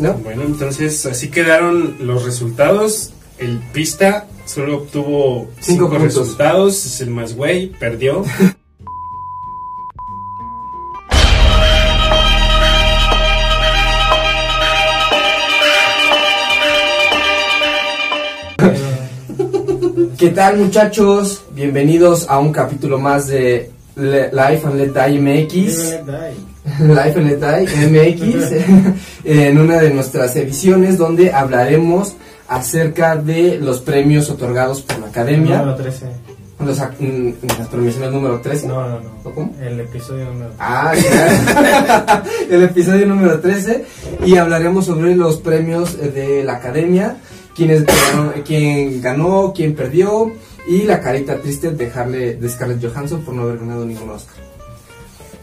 ¿no? Bueno, entonces así quedaron los resultados. El pista solo obtuvo Cinco cinco, puntos. resultados, es el más güey, perdió. ¿Qué tal muchachos? Bienvenidos a un capítulo más de Le- Life and Let Die MX. Life and Die MX. en una de nuestras ediciones donde hablaremos acerca de los premios otorgados por la academia. Número 13. Los, ac- mm, las premiaciones número 13. No, no, no. ¿O cómo? El episodio número Ah, ya. el episodio número 13 y hablaremos sobre los premios de la academia, quiénes quién ganó, quién perdió y la carita triste de, Harley, de Scarlett Johansson por no haber ganado ningún Oscar.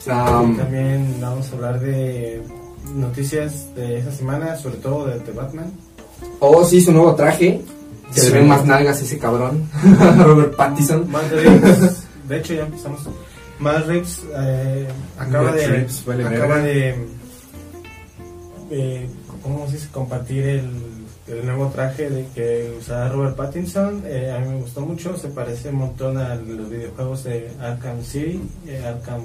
Um, también vamos a hablar de noticias de esa semana, sobre todo de The Batman. oh, sí, su nuevo traje. Se le Sí. ven más nalgas a ese cabrón. Robert Pattinson. Reeves, de hecho ya empezamos. Matt Reeves eh, acaba de Reeves, vale acaba de, de ¿cómo se dice? compartir el, el nuevo traje de que usaba Robert Pattinson. Eh, a mí me gustó mucho, se parece un montón a los videojuegos de Arkham City, eh, Arkham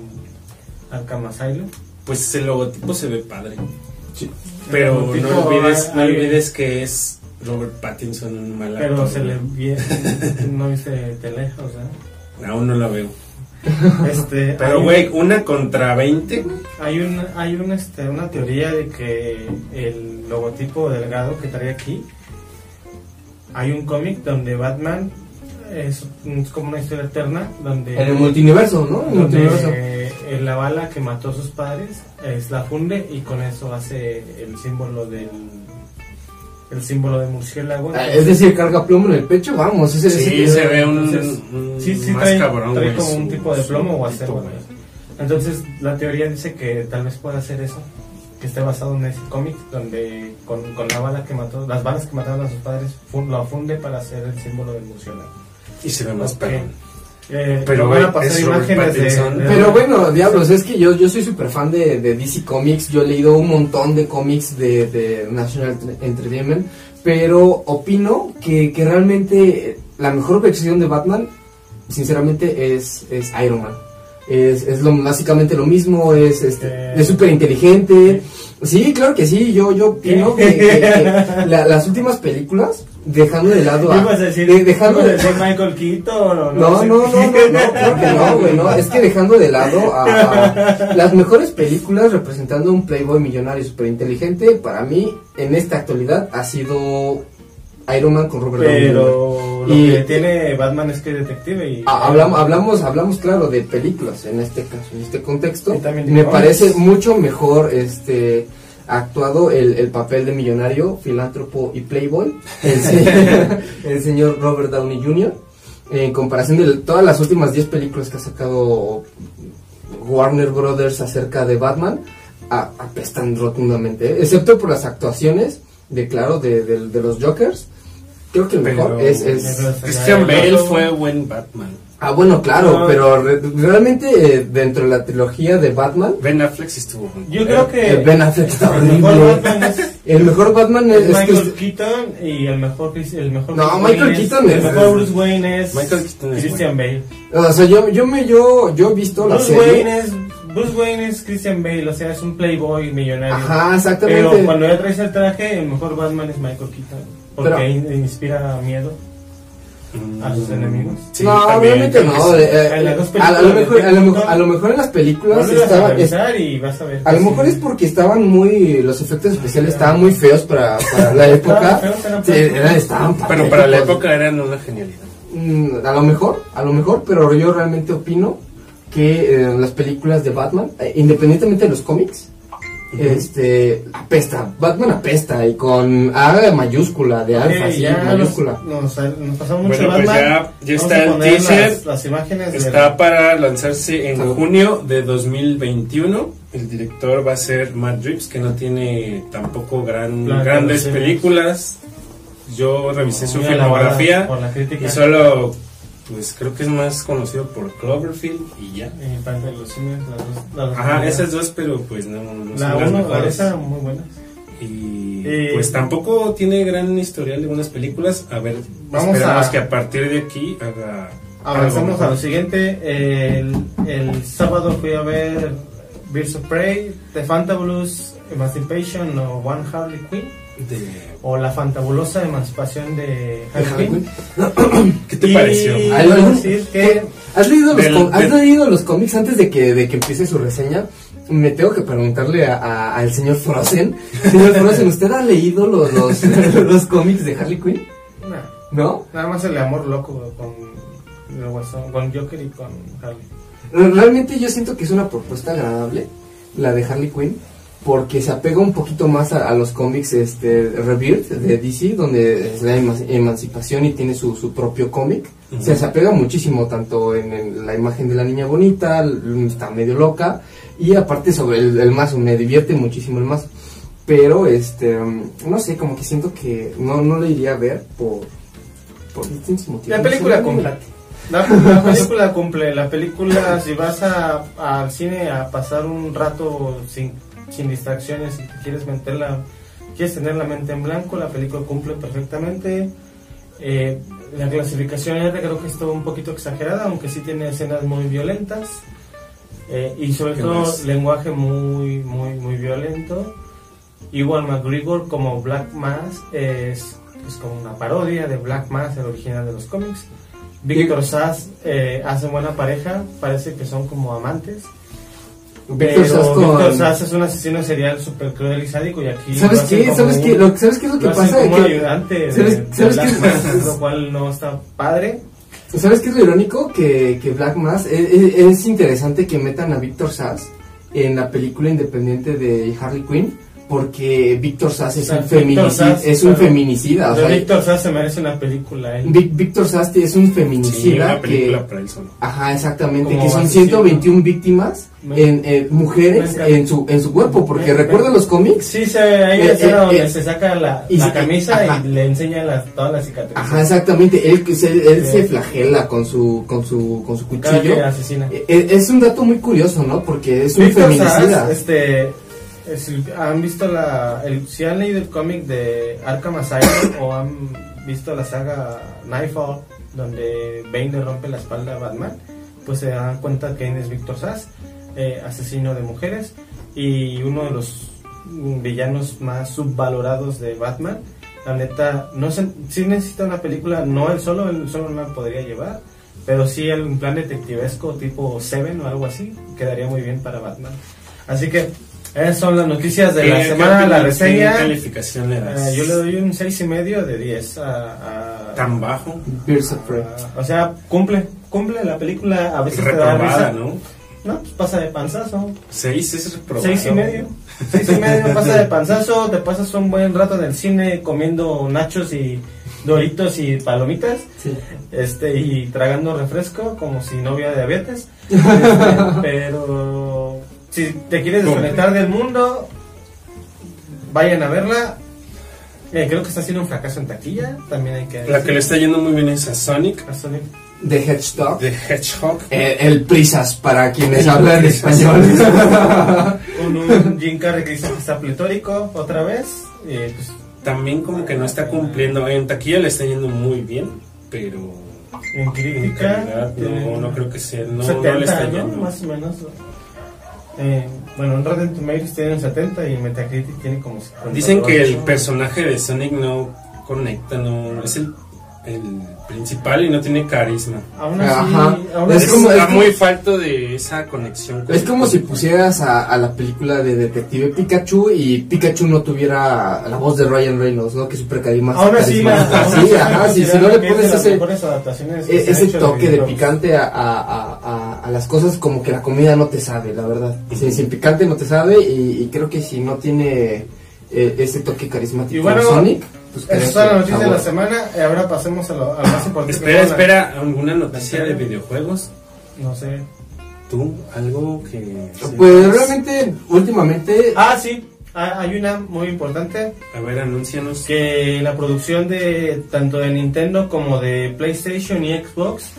Arkham Asylum. Pues el logotipo se ve padre. Sí. Pero no olvides, no olvides que es Robert Pattinson un mal Pero actor. se le vi- no viste de lejos, ¿eh? Aún no la veo. Este, Pero güey, una contra 20. Hay un, hay un, este, una teoría de que el logotipo delgado que trae aquí, hay un cómic donde Batman es, es como una historia eterna, donde, En el multiverso, ¿no? El multiverso. donde eh, la bala que mató a sus padres es la funde y con eso hace el símbolo del el símbolo de murciélago. Ah, Es decir, carga plomo en el pecho, vamos. Ese, Sí, ese- se ve un, entonces, un sí, sí más trae, cabrón, trae como un tipo de plomo o acero. Entonces la teoría dice que tal vez pueda ser eso, que esté basado en ese cómic donde con, con la bala que mató, las balas que mataron a sus padres, fun- lo funde para hacer el símbolo del murciélago. Y se ve más Ok. perrón. Eh, Pero, me van a güey, pasar es Robert imágenes de- Pattinson. de- Pero bueno, diablos, es que yo, yo soy súper fan de, de DC Comics, yo he leído un montón de cómics de, de National Entertainment, pero opino que, que realmente la mejor versión de Batman, sinceramente, es, es Iron Man. Es, es lo, básicamente lo mismo, es, este, Eh. es súper inteligente. Sí, claro que sí, yo, yo opino que, que- que la- las últimas películas, dejando de lado ¿Qué a... a decir? de- dejando ¿Ibas a de- decir Michael Keaton o no, sé no, no, no, no, creo que no, güey, no. Es que dejando de lado a, a las mejores películas representando un playboy millonario súper inteligente, para mí, en esta actualidad, ha sido Iron Man con Robert Downey Jr. Pero lo Y- que tiene Batman es que es detective y... Ah, hablamos, hablamos, hablamos, claro, de películas en este caso, en este contexto. Me parece mucho mejor este actuado el, el papel de millonario, filántropo y playboy, el, se- el señor Robert Downey Jr. En comparación de todas las últimas 10 películas que ha sacado Warner Brothers acerca de Batman, a- apestan rotundamente, ¿eh? excepto por las actuaciones de, claro, de, de- de los Jokers. Creo que el mejor Pero- es, es, Christian el Bale fue buen Batman. Ah, bueno, claro, No. pero re- realmente eh, dentro de la trilogía de Batman, Ben Affleck estuvo. Yo creo que... eh, Ben Affleck está el mejor horrible. Batman es... El mejor Batman es, Es es Michael Keaton y el mejor el mejor No, Bruce Michael Wayne Keaton el es- mejor Bruce Wayne es Michael Keaton es Christian Bale. o sea, yo yo me yo yo he visto la Bruce serie. Wayne es Bruce Wayne es Christian Bale, o sea, es un playboy millonario. Ajá, exactamente. Pero cuando ya traes el traje, el mejor Batman es Michael Keaton, porque Pero- inspira miedo. a sus enemigos. Sí, no, también, obviamente no. a, a lo mejor, a, lo Tim mejor, Burton, a lo mejor en las películas Vuelves a estaba, es- revisar y vas a ver. a lo mejor sí. es porque estaban muy los efectos especiales estaban muy feos para, para la época. Estaban feos, eran Sí, feos. eran- estaban Pero para la época eran una genialidad. Mm, a lo mejor, a lo mejor, pero yo realmente opino que eh, las películas de Batman, eh, independientemente de los cómics, este apesta, Batman apesta y con A mayúscula de alfa, sí, nos, mayúscula. nos, nos pasamos mucho Bueno, de pues Batman. ya, ya está a el teaser. Las, las imágenes de- Está para lanzarse en junio de 2021. El director va a ser Matt Reeves, que no tiene tampoco gran, Blanca, grandes películas. Yo revisé su filmografía por la crítica. y solo, pues creo que es más conocido por Cloverfield y ya. Eh, de los simios, las dos- las dos Ajá, primeras. esas dos, pero pues no, no La son uno, esa muy buena. Y Eh, pues tampoco tiene gran historial de buenas películas. A ver, Vamos esperamos a- que a partir de aquí haga. Avanzamos a lo siguiente. El, el sábado fui a ver Birds of Prey, The Fantabulous Emancipation o One Harley Quinn. De- O la fantabulosa emancipación de Quinn. ¿Qué te Y pareció? decir que ¿Has leído, los Del- com- has del- leído los cómics antes de que, de que empiece su reseña? Me tengo que preguntarle a- a- al señor Frozen. Señor Frozen, ¿usted ha leído los, los, los cómics de Harley Quinn? nah, ¿No? nada más el amor loco con el Guasón, con Joker y con Harley. Realmente yo siento que es una propuesta agradable, la de Harley Quinn, porque se apega un poquito más a, a los cómics este, Rebirth de DC, donde es la eman- emancipación y tiene su, su propio cómic. O sea, se apega muchísimo tanto en, el- la imagen de la niña bonita, está medio loca, y aparte sobre el, el mazo, me divierte muchísimo el mazo. Pero, este, um, no sé, como que siento que no, no lo iría a ver por, por distintos motivos. La película No cumple. La, la película cumple. La película, si vas a- al cine a pasar un rato sin, sin distracciones y quieres meterla, quieres tener la mente en blanco, la película cumple perfectamente. Eh, la clasificación R creo que está un poquito exagerada, aunque sí tiene escenas muy violentas. Eh, y sobre ¿Qué todo más? lenguaje muy, muy, muy violento. Igual McGregor como Black Mass es, es como una parodia de Black Mass, el original de los cómics. Victor Sass eh, hace buena pareja, parece que son como amantes. Victor Pero Victor Sass es un asesino serial súper cruel y sádico y aquí ¿Sabes qué? ¿Sabes qué? Lo, ¿Sabes qué es lo que lo pasa? como Que- ayudante de, ¿sabes- de sabes Black qué? Mass, lo cual no está padre. ¿Sabes qué es lo irónico? Que, que Black Mass es, es- es interesante que metan a Victor Sass en la película independiente de Harley Quinn porque Victor Sass es O sea, un, Victor feminicida, Sass, es un claro. feminicida. o sea, Victor Sass se merece una película. Vic- Victor Sass es un Sí, feminicida una película que... para él solo. Ajá, exactamente, Como que son asesino. 121 víctimas Me- en, en mujeres me en su en su cuerpo, porque Me- recuerda me- los cómics. Sí, se, hay Eh, una escena eh, donde eh, se saca la, y la camisa ajá. y le enseña las, todas las cicatrices. Ajá, exactamente, él, él, él Sí. se flagela con su con su con su cuchillo. que asesina. Eh, eh, Es un dato muy curioso, ¿no? Porque es un Victor feminicida. Sass, este, eh, si han visto la, el, si han leído el cómic de Arkham Asylum o han visto la saga Nightfall, donde Bane le rompe la espalda a Batman, pues se dan cuenta que es Victor Sass, eh, asesino de mujeres y uno de los villanos más subvalorados de Batman. La neta, no se, sí necesita una película, no él solo, él solo no la podría llevar, pero sí un plan detectivesco tipo Seven o algo así, quedaría muy bien para Batman. Así que esas son las noticias de la ¿Qué- semana, la reseña. ¿Qué calificación le das? Eh, yo le doy un seis y medio de 10 a, a- ¿Tan bajo? A- o sea, cumple, cumple la película, a veces te da Reprobada, risa. ¿no? No, pues pasa de panzazo. Seis es reprobado. Seis y medio. Seis y medio, pasa de panzazo, te pasas un buen rato en el cine comiendo nachos y doritos y palomitas. Sí. este y tragando refresco como si no hubiera diabetes Este, pero si te quieres desconectar del mundo vayan a verla Eh, creo que está siendo un fracaso en taquilla también hay que La que le está yendo muy bien es a Sonic, a Sonic. The Hedgehog. de Hedgehog. Eh, el Prisas, para quienes hablan español. con un Jim Carrey que dice que está pletórico otra vez y pues También como que no está cumpliendo. En taquilla le está yendo muy bien, pero en en crítica calidad tiene no, no creo que sea. No, no 70 le está ¿no? yendo. más o menos Eh, bueno en Rotten Tomatoes tiene un 70 y Metacritic tiene como 58. Dicen que el personaje de Sonic no conecta, no es el, el principal y no tiene carisma. Aún así, Ajá. aún Es así- como- está como- muy falto de esa conexión. con Es como si pusieras a, a la película de Detective Pikachu y Pikachu no tuviera la voz de Ryan Reynolds, ¿no? Que es súper carisma- Aún carismática. aún Sí, así, ajá, sí, si no le es de pones ese, e- ese de toque de videojuegos. picante a, a- a- las cosas, como que la comida no te sabe, la verdad. Sí, sin picante no te sabe y, y creo que si no tiene eh, ese toque carismático Y bueno, Sonic, pues Esa es la noticia de la semana. Y ahora pasemos a lo, a lo más importante. Espera, espera, ¿alguna noticia de videojuegos? No sé. ¿Tú? ¿Algo que...? Pues realmente, últimamente, Ah, sí. Ah, hay una muy importante. A ver, anúncianos. Que la producción de tanto de Nintendo como de PlayStation y Xbox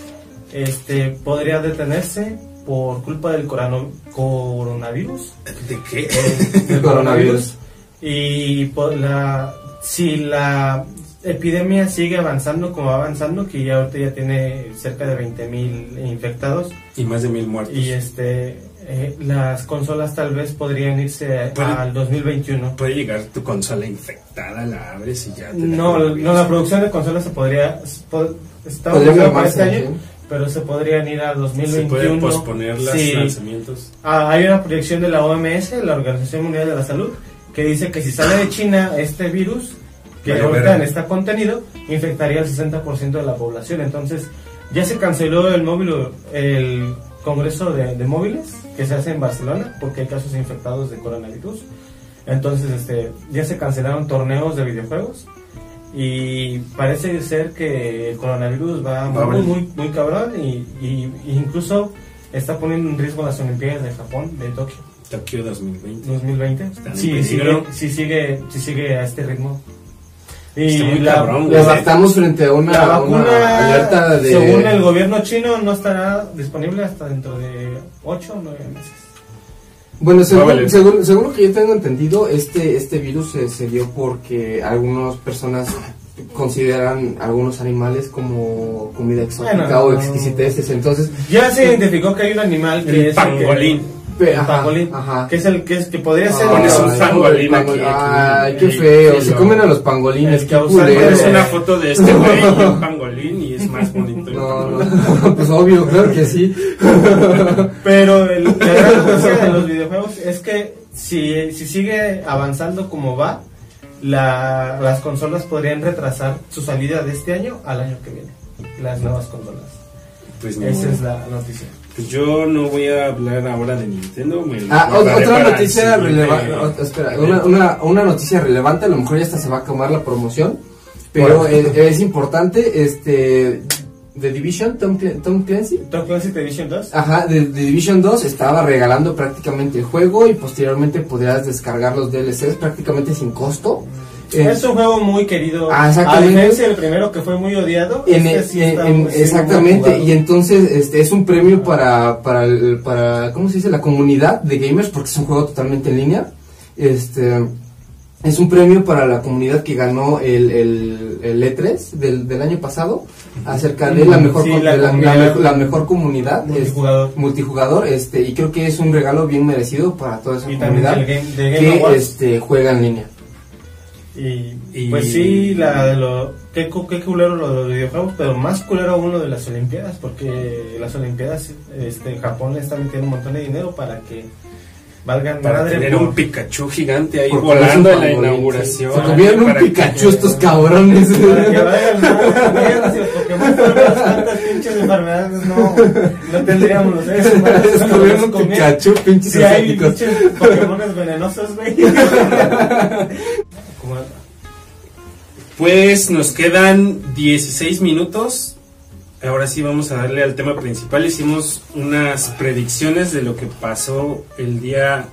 este, podría detenerse por culpa del corano- coronavirus. ¿De qué? eh, del coronavirus. Y por la, si la epidemia sigue avanzando como va avanzando, que ya ahorita ya tiene cerca de 20.000 infectados, Y más de mil muertos. y este eh, las consolas tal vez podrían irse al 2021. Puede llegar tu consola infectada, la abres y ya te No, coronavirus. no, la producción de consolas se podría... po- Está para este año, sí. Pero se podrían ir a Se 2021. puede posponer los Sí. lanzamientos. Ah, hay una proyección de la OMS, la Organización Mundial de la Salud, que dice que si sale de China este virus, que ahorita está contenido, infectaría al 60% de la población. Entonces, ya se canceló el móvil, el congreso de, de móviles que se hace en Barcelona, porque hay casos infectados de coronavirus. Entonces, este, ya se cancelaron torneos de videojuegos. Y parece ser que el coronavirus va muy, muy, muy cabrón y, y- y incluso está poniendo en riesgo las Olimpiadas de Japón, de Tokio, Tokio 2020. 2020. Están en Si peligro. sigue, si sigue, si sigue a este ritmo. Y Está muy la, cabrón, la estamos frente a una, la una vacuna, alerta de... según el gobierno chino, no estará disponible hasta dentro de 8 o 9 meses. Bueno, Va a según, según, según lo que yo tengo entendido, este, este virus se, se dio porque algunas personas consideran algunos animales como comida exótica Bueno, o exquisiteces. Entonces, Ya se identificó que hay un animal que El es el que- pangolín. Pe- el ajá, pangolín, ajá. que es el que es que podría ser Pones un pangolín pangol- aquí, aquí. Ay, qué feo. Se comen a los pangolines. De- una foto de este güey y un pangolín y es más bonito. No, no, pues obvio, claro que sí. Pero el, la gran de los videojuegos es que si, si sigue avanzando como va, la- las consolas podrían retrasar su salida de este año al año que viene. Las nuevas consolas. Pues no. Esa es la noticia. Pues yo no voy a hablar ahora de Nintendo. Ah, otra noticia relevante. Espera, una, una, una noticia relevante. A lo mejor ya hasta se va a acabar la promoción. Pero es, es importante. Este. The Division, Tom, Tom Clancy. Tom Clancy Edition 2. Ajá, The, The Division 2 estaba regalando prácticamente el juego y posteriormente podrías descargar los DLCs prácticamente sin costo. Eh, Es un juego muy querido. Ah, A exactamente. diferencia del primero que fue muy odiado. En- este sí en- en- exactamente, y entonces este es un premio para, para, el- para, ¿cómo se dice? La comunidad de gamers, porque es un juego totalmente en línea. Este, es un premio para la comunidad que ganó el, el, el E3 del, del año pasado, acerca de la mejor, sí, la mejor comunidad. es- Multijugador. multijugador, este, y creo que es un regalo bien merecido para toda esa Y comunidad game, Game que este, juega en línea. Y, Y- pues sí, la de lo, qué, qué culero lo de los videojuegos, pero más culero aún lo de las Olimpiadas, porque las Olimpiadas, este, Japón le está metiendo un montón de dinero para que valgan Para madre tener por- un Pikachu gigante ahí Por volando en la inauguración. Se comieron un para que- Pikachu estos cabrones. para que valgan madre si los Pokémon fueran cuantas pinches enfermedades, no, no tendríamos los seres humanos. Se comieron un. Pikachu, pinches Si hay pinches Pokémones venenosos, güey. Pues nos quedan 16 minutos. Ahora sí vamos a darle al tema principal. Hicimos unas predicciones de lo que pasó el día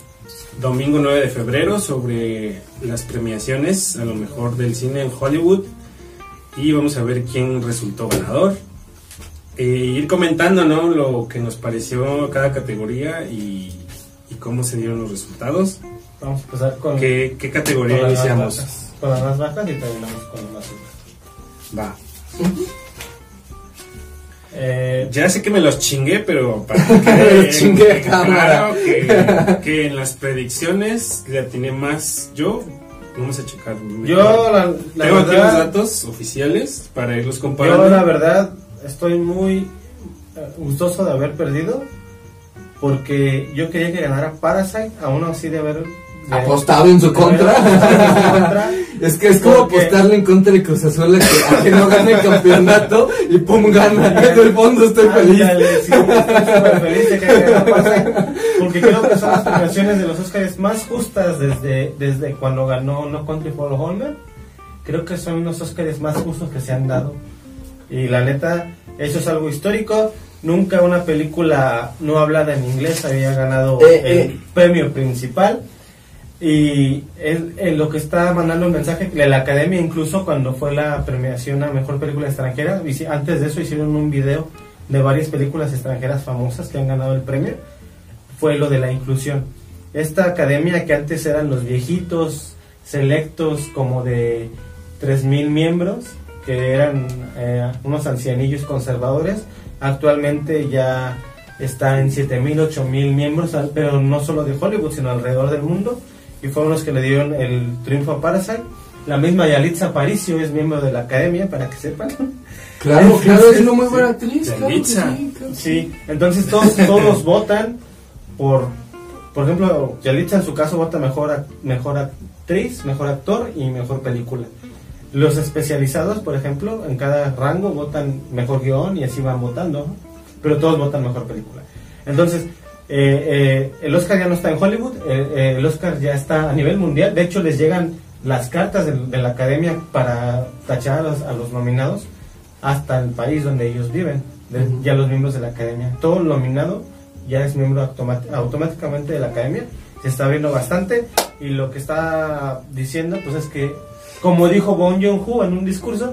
domingo 9 de febrero sobre las premiaciones, a lo mejor del cine en Hollywood. Y vamos a ver quién resultó ganador. Eh, ir comentando ¿no? lo que nos pareció cada categoría y, y cómo se dieron los resultados. Vamos a empezar con, ¿Qué, qué con categoría las iniciamos? bajas. Con las más bajas y terminamos con las más altas. Va. Eh, Ya sé que me los chingué, pero para que chingué a cámara. claro que, que en las predicciones le atiné más yo. Vamos a checar. yo, la, la Tengo aquí los verdad, datos oficiales para irlos yo comparando. la verdad estoy muy eh, gustoso de haber perdido porque yo quería que ganara Parasite, aún así de haber Apostado en su en contra. contra. Es que es como Porque- apostarle en contra de Cruz Azul a que, a que no gane el campeonato y pum gana. Del fondo estoy feliz. Ándale, sí, estoy feliz de que porque creo que son las premiaciones de los Oscars más justas desde, desde cuando ganó No Country for Old Men. Creo que son los Oscars más justos que se han dado. Y la neta, eso es algo histórico. Nunca una película no hablada en inglés había ganado Eh, el eh. premio principal. Y es, es lo que está mandando un mensaje la academia, incluso cuando fue la premiación a mejor película extranjera. Antes de eso hicieron un video de varias películas extranjeras famosas que han ganado el premio. Fue lo de la inclusión. Esta academia que antes eran los viejitos selectos como de 3.000 miembros, que eran eh, unos ancianillos conservadores. Actualmente ya está en 7.000, 8.000 miembros, pero no solo de Hollywood, sino alrededor del mundo. Y fueron los que le dieron el triunfo a Parasite. La misma Yalitza Aparicio es miembro de la academia, para que sepan. Claro, claro, es una muy buena actriz. claro que Yalitza. sí, claro. Sí, entonces todos, todos votan por, por ejemplo, Yalitza en su caso vota mejor, mejor actriz, mejor actor y mejor película. Los especializados, por ejemplo, en cada rango votan mejor guion y así van votando, pero todos votan mejor película. Entonces, eh, eh, el Oscar ya no está en Hollywood, eh, eh, el Oscar ya está a nivel mundial, de hecho les llegan las cartas de, de la academia para tachar a los, a los nominados hasta el país donde ellos viven, de- ya los miembros de la academia. Todo nominado ya es miembro automáticamente de la academia, se está viendo bastante y lo que está diciendo pues es que, como dijo Bon Joon-ho en un discurso,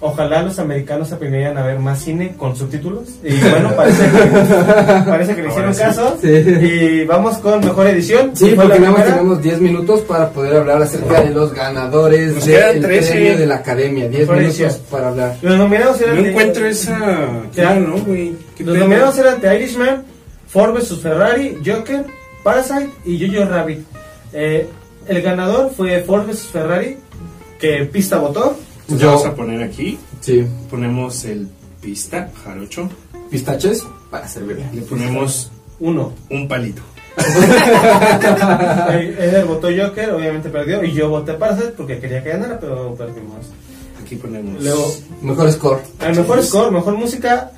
ojalá los americanos aprendieran a ver más cine con subtítulos y bueno, parece que, parece que le hicieron sí. caso Sí. y vamos con mejor edición. Sí, porque nada más tenemos 10 minutos para poder hablar acerca de los ganadores Nos del 13. premio de la academia. 10 Mejor minutos edición. para hablar. Los nominados eran No de- encuentro esa. Ya. Claro, ¿no, güey? ¿Qué Los nominados eran The Irishman, Ford vs Ferrari, Joker, Parasite y Jojo Rabbit. Eh, el ganador fue Ford vs Ferrari, que pista votó. Entonces Yo- Vamos a poner aquí. Sí. Ponemos el pista, jarocho. Pistaches para servirle. Le ponemos Uno. un palito. Eder votó Joker, obviamente perdió. Y yo voté Parasite porque quería que ganara, pero perdimos. Aquí ponemos. Luego, Mejor score. el mejor score, mejor música: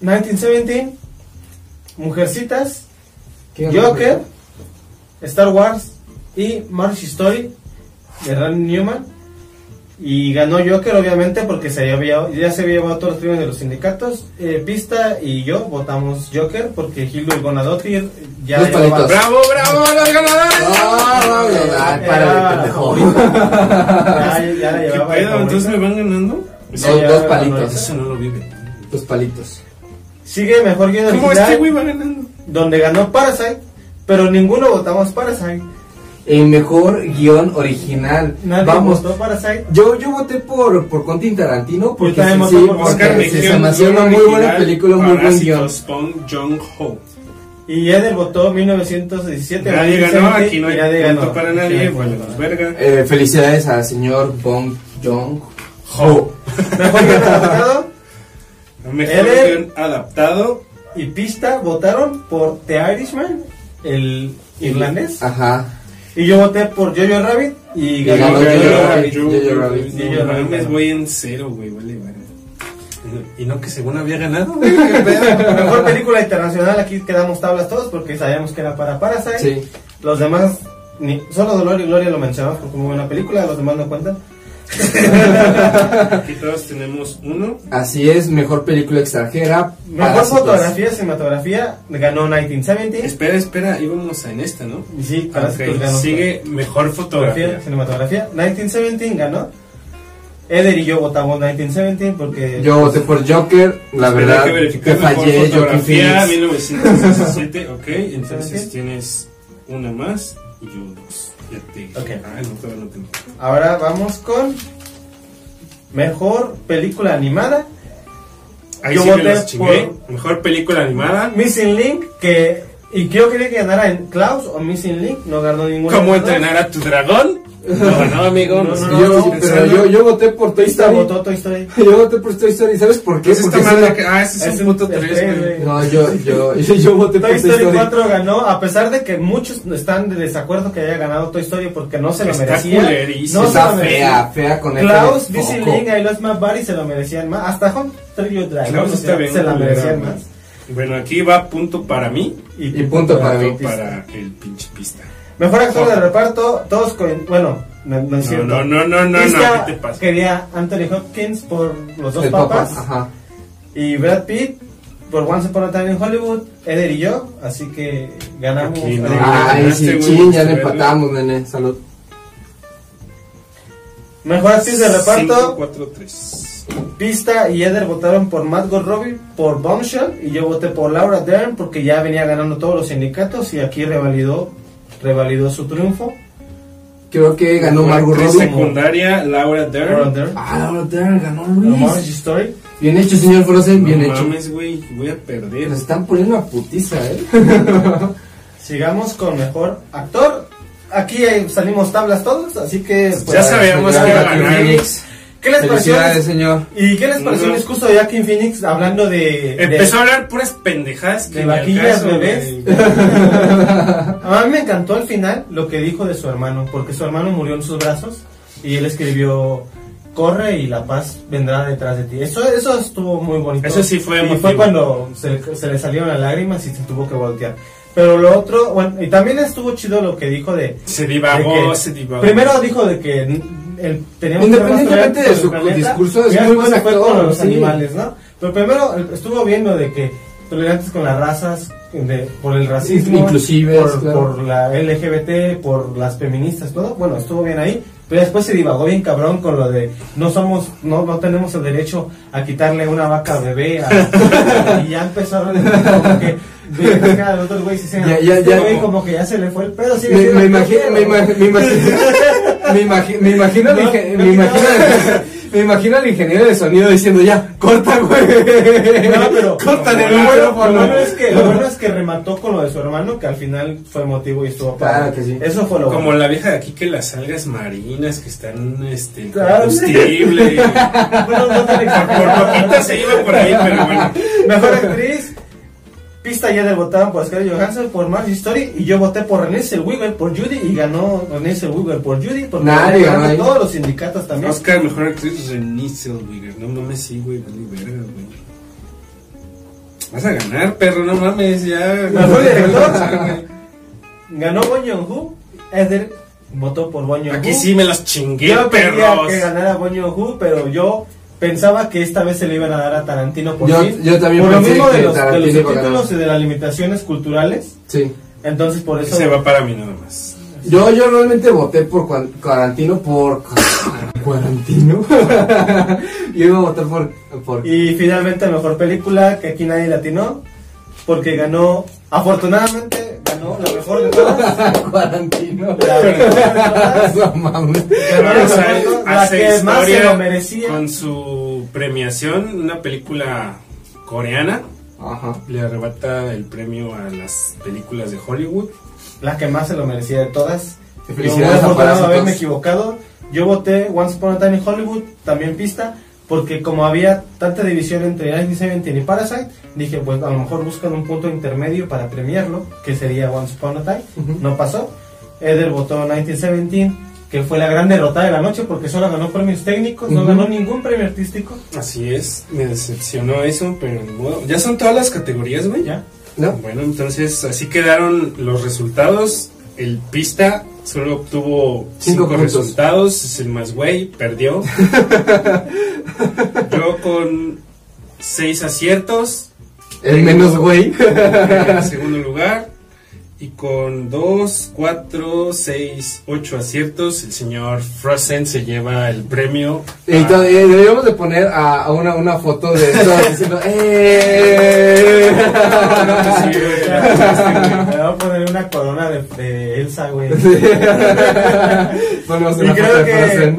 1917, Mujercitas. Joker, Star Wars y March Story de Randy Newman. Y ganó Joker, obviamente, porque se había, ya se había llevado todos los premios de los sindicatos. Eh, Pista y yo votamos Joker porque Hildur Gonadotir ya Dos llevaba- palitos. ¡Bravo, bravo, los ganadores! Ah, ay, Era- para, pendejo. Ya, ya. ¿Entonces me van ganando? Dos, ya dos ganó palitos. Eso no lo vive. Dos palitos. Sigue mejor ¿Cómo original, este güey va ganando? donde ganó Parasite, pero ninguno votamos Parasite. El mejor guion original. Nadie Vamos. votó Parasite. Yo, yo voté por, por Quentin Tarantino porque, sí, por porque Oscar se- me hacía guion una muy buena película, muy buen guion. Bong Joon-ho. Y Eder votó 1917. Nadie ganó, 1917, aquí no hay nadie punto ganó. para Aquí no nadie, vale los verga. Eh, felicidades al señor Bong Joon Ho. Mejor guion adaptado Mejor guion adaptado. y pista votaron por The Irishman, el irlandés. Ajá. Y yo voté por Jojo Rabbit y ganó Jojo Rabbit. Jojo Rabbit. No Jojo Rabbit. mames, voy en cero, güey, vale, vale. Y no que según había ganado, güey. Mejor película internacional, aquí quedamos tablas todos porque sabíamos que era para Parasite. Sí. Los demás, ni, solo Dolor y Gloria lo mencionamos porque muy buena película, los demás no cuentan. Aquí todos tenemos uno. Así es, mejor película extranjera. Mejor fotografía, cinematografía, ganó 1970. Espera, espera, íbamos en esta, ¿no? Sí, Parásitos Ok, ganó. Sigue mejor fotografía, fotografía. cinematografía. 1917 ganó. Eder y yo votamos 1917 porque Yo voté por Joker, la verdad que que verificar mejor fallé, Phoenix. 1917, ok, entonces tienes una más y yo dos. Ya te dije. Ok. No, todavía no tengo. ahora vamos con mejor película animada. Ahí Yo sí me voté chingué. Mejor película animada. Missing Link que y yo quería que ganara en Klaus o Missing Link, no ganó ninguna. ¿Cómo de las dos. entrenar a tu dragón? No, no, amigo. No, no, Yo- pero yo, yo voté por Toy Story. votó Toy Story. Yo voté por Toy Story. ¿Sabes por qué? ¿Qué es esta Porque es madre que- Ah, ese es, Es puto tres, 3, güey. No, yo, yo, yo voté por Toy Toy Story Story. 4 ganó, a pesar de que muchos están de desacuerdo que haya ganado Toy Story porque no se lo Está merecía. culerísimo. No Está fea, fea con el Klaus, pene Missing poco. Link y Los Más Buddy se lo merecían más. Hasta Home Trio Drive Klaus está bien se la merecían más. Bueno, aquí va punto para mí. Y punto para mí. Punto para el pinche pista. Mejor actor de reparto, todos con. Bueno, no, no es No, cierto. no, no, no, no, Pista no, ¿qué te pasa? Quería Anthony Hopkins por los dos El papá, papas. ajá. Y Brad Pitt por Once Upon a Time in Hollywood. Eder y yo. Así que ganamos. Aquí no. Ay, sí, chin, ya le empatamos, nene. Salud. Mejor actriz de reparto. 5, 4, 3. Pista y Eder votaron por Margot Robbie por Bombshell y yo voté por Laura Dern porque ya venía ganando todos los sindicatos y aquí revalidó revalidó su triunfo. Creo que ganó Margot Robbie. secundaria, Laura Dern. Ah, Laura Dern ganó A Luis. Story. Bien hecho, señor Frozen, bien no hecho. mames, güey, voy a perder. Nos están poniendo una putiza, ¿eh? Sigamos con mejor actor. Aquí eh, salimos tablas todos, así que pues, Ya sabíamos que iba ¿Qué les pareció? Felicidades, señor. ¿Y qué les pareció No. el discurso de Joaquin Phoenix hablando de, Empezó a hablar puras pendejadas que de vaquillas caso, bebés? A mí me encantó al final lo que dijo de su hermano, porque su hermano murió en sus brazos y él escribió corre y la paz vendrá detrás de ti. Eso eso estuvo muy bonito. Eso sí fue Y emotivo. fue cuando se, se le salieron las lágrimas y se tuvo que voltear. Pero lo otro, bueno, y también estuvo chido lo que dijo de Se divagó, de que- se divagó. Primero dijo de que el, teníamos Independientemente de su planeta, discurso, es muy buen actor, con los sí. animales, ¿no? Pero primero estuvo viendo de que tolerantes con las razas, de- por el racismo, Inclusives, por, claro. por la LGBT, por las feministas, todo. Bueno, estuvo bien ahí. Pero después se divagó bien cabrón con lo de no somos, no, no tenemos el derecho a quitarle una vaca bebé. a- y ya empezaron como que Ya, ya, ya. como que ya se le fue el pedo. Me, imagino, me imagino, me imagi- me imagino, No, no, me no. imagino, me imagino al ingeniero de sonido diciendo ya, corta, güey. No, pero Córtale el lo, bueno, lo micrófono. bueno es que, lo bueno es que remató con lo de su hermano, que al final fue emotivo y estuvo padre. Claro que sí. Eso fue lo Como bueno. la vieja de aquí que las algas marinas que están este Claro, combustible. Bueno, no tan por exagerado. poquito se iba por ahí, pero bueno. Mejor actriz. Pista ya del votaron por Scarlett Johansson, por Marge Story y yo voté por Renée Zellweger por Judy y ganó Renée Zellweger por Judy porque Nadie ganó ahí. todos los sindicatos también. Oscar, mejor actriz Renée Zellweger. No mames, sí, güey, vale verga, güey. Vas a ganar, perro, no mames, ya. Mejor director. Ganó Bon Joon-ho. Eder votó por Bon Joon-ho. Aquí sí me los chingué, Yo quería perros. que ganara Bon Joon-ho, pero yo pensaba que esta vez se le iban a dar a Tarantino por Yo- fin. yo también por lo mismo de los, de Tarantino los subtítulos y de las limitaciones culturales. Sí. Entonces por eso Se va para mí nada más. Yo, yo realmente voté por Cuarantino por Cuarantino. yo iba a votar por, por y finalmente mejor película que aquí nadie latinó porque ganó afortunadamente mejor de todas. Cuarantino. La mejor de todas. No mames. Que más se lo merecía. Con su premiación, una película coreana, Ajá. le arrebata el premio a las películas de Hollywood. la que más se lo merecía de todas. Felicidades de Parásitos. haberme equivocado. Yo voté Once Upon a Time in Hollywood, también pista, porque como había tanta división entre 1917 y Parasite, dije, pues a lo mejor buscan un punto intermedio para premiarlo, que sería Once Upon a Time. No pasó. Eder votó 1917, que fue la gran derrotada de la noche, porque solo ganó premios técnicos, no ganó ningún premio artístico. Así es, me decepcionó eso, pero ni modo. Ya son todas las categorías, güey. Ya. ¿No? Bueno, entonces así quedaron los resultados. El pista solo obtuvo Cinco resultados, es el más güey, perdió. Yo con seis aciertos, El menos güey. en segundo lugar. Y con dos, cuatro, seis, ocho aciertos, el señor Frozen se lleva el premio. Y a- todavía deberíamos de poner a, a una, una foto de todos diciendo ¡Eh! Sí, güey. Me voy a poner una corona de, de Elsa, güey. Ponemos Y una creo foto de que- Frozen.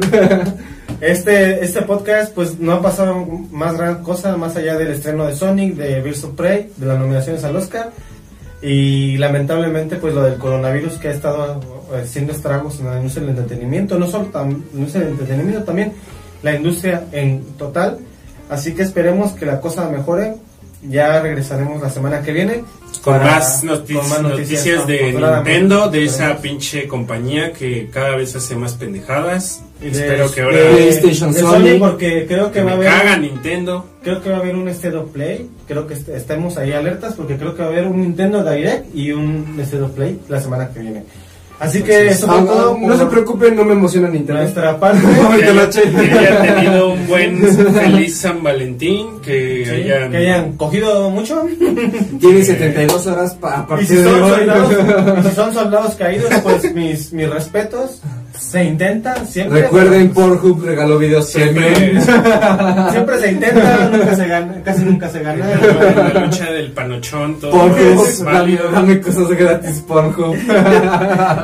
Este, este podcast pues no ha pasado más gran cosa más allá del estreno de Sonic, de Birds of Prey, de las nominaciones al Oscar y lamentablemente pues lo del coronavirus que ha estado eh, haciendo estragos en la industria del entretenimiento, no solo tam- la industria del entretenimiento, también la industria en total. Así que esperemos que la cosa mejore. Ya regresaremos la semana que viene Con para- más, noti- con más noticias, de afortunadamente. Nintendo, de esa pinche compañía que cada vez hace más pendejadas. Y de- Espero que de- ahora PlayStation de Sony. porque creo que que va a haber caga Nintendo. Creo que va a haber un State of Play. Creo que est- estemos ahí alertas porque creo que va a haber un Nintendo Direct y un of Play la semana que viene. Así que Entonces, eso fue Ah, todo. no se preocupen, no me emociona Nintendo. nuestra parte. Que haya, che. que haya tenido un buen feliz San Valentín, que Sí, hayan... que hayan cogido mucho. Tienen 72 horas pa- a Y partir si, de son hoy. soldados, y si son soldados caídos, pues mis, mis respetos. Se intenta, siempre. Recuerden, Pornhub regaló videos Siempre. Siempre se intenta, nunca se gana, casi nunca se gana. la lucha del panochón, todo Pornhub, es válido. dame cosas gratis, Pornhub.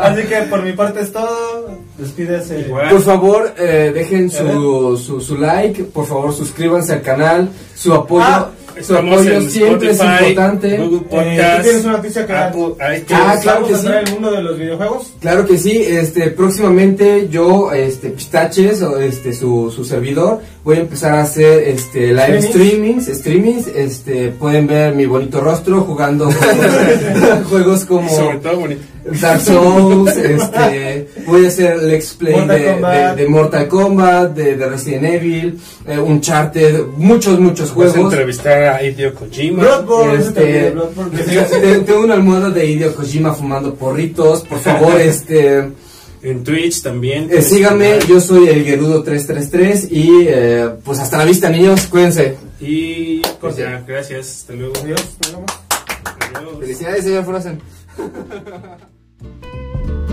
Así que por mi parte es todo. Despídese. Igual. Por favor, eh, dejen su, su, su like, por favor suscríbanse al canal, su apoyo, Ah, Estamos apoyo en siempre es importante. Google Eh, ¿tú Podcast, tienes una noticia que dar? Apple. Ah, claro ¿Vamos que sí. al mundo de los videojuegos? Claro que sí, este, próximamente yo, este, Pistaches, o este, su, su servidor, voy a empezar a hacer, este, live Streamings. streamings, este, pueden ver mi bonito rostro jugando juegos, juegos como Sobre todo bonito. Dark Souls, este, voy a hacer el Let's Play Mortal de, de- de Mortal Kombat, de, de Resident Evil, eh, Uncharted, muchos, muchos Vas a juegos. entrevistar a Hideo Kojima. Bloodborne, Este, Bloodborne, Tengo una almohada de Hideo Kojima fumando porritos, por favor, este... En Twitch también. Eh, síganme, yo soy el Gerudo333 y eh, pues hasta la vista niños, cuídense. Y pues ya, gracias. Hasta luego. Adiós, nos vemos. Adiós. Felicidades señor Frozen. Música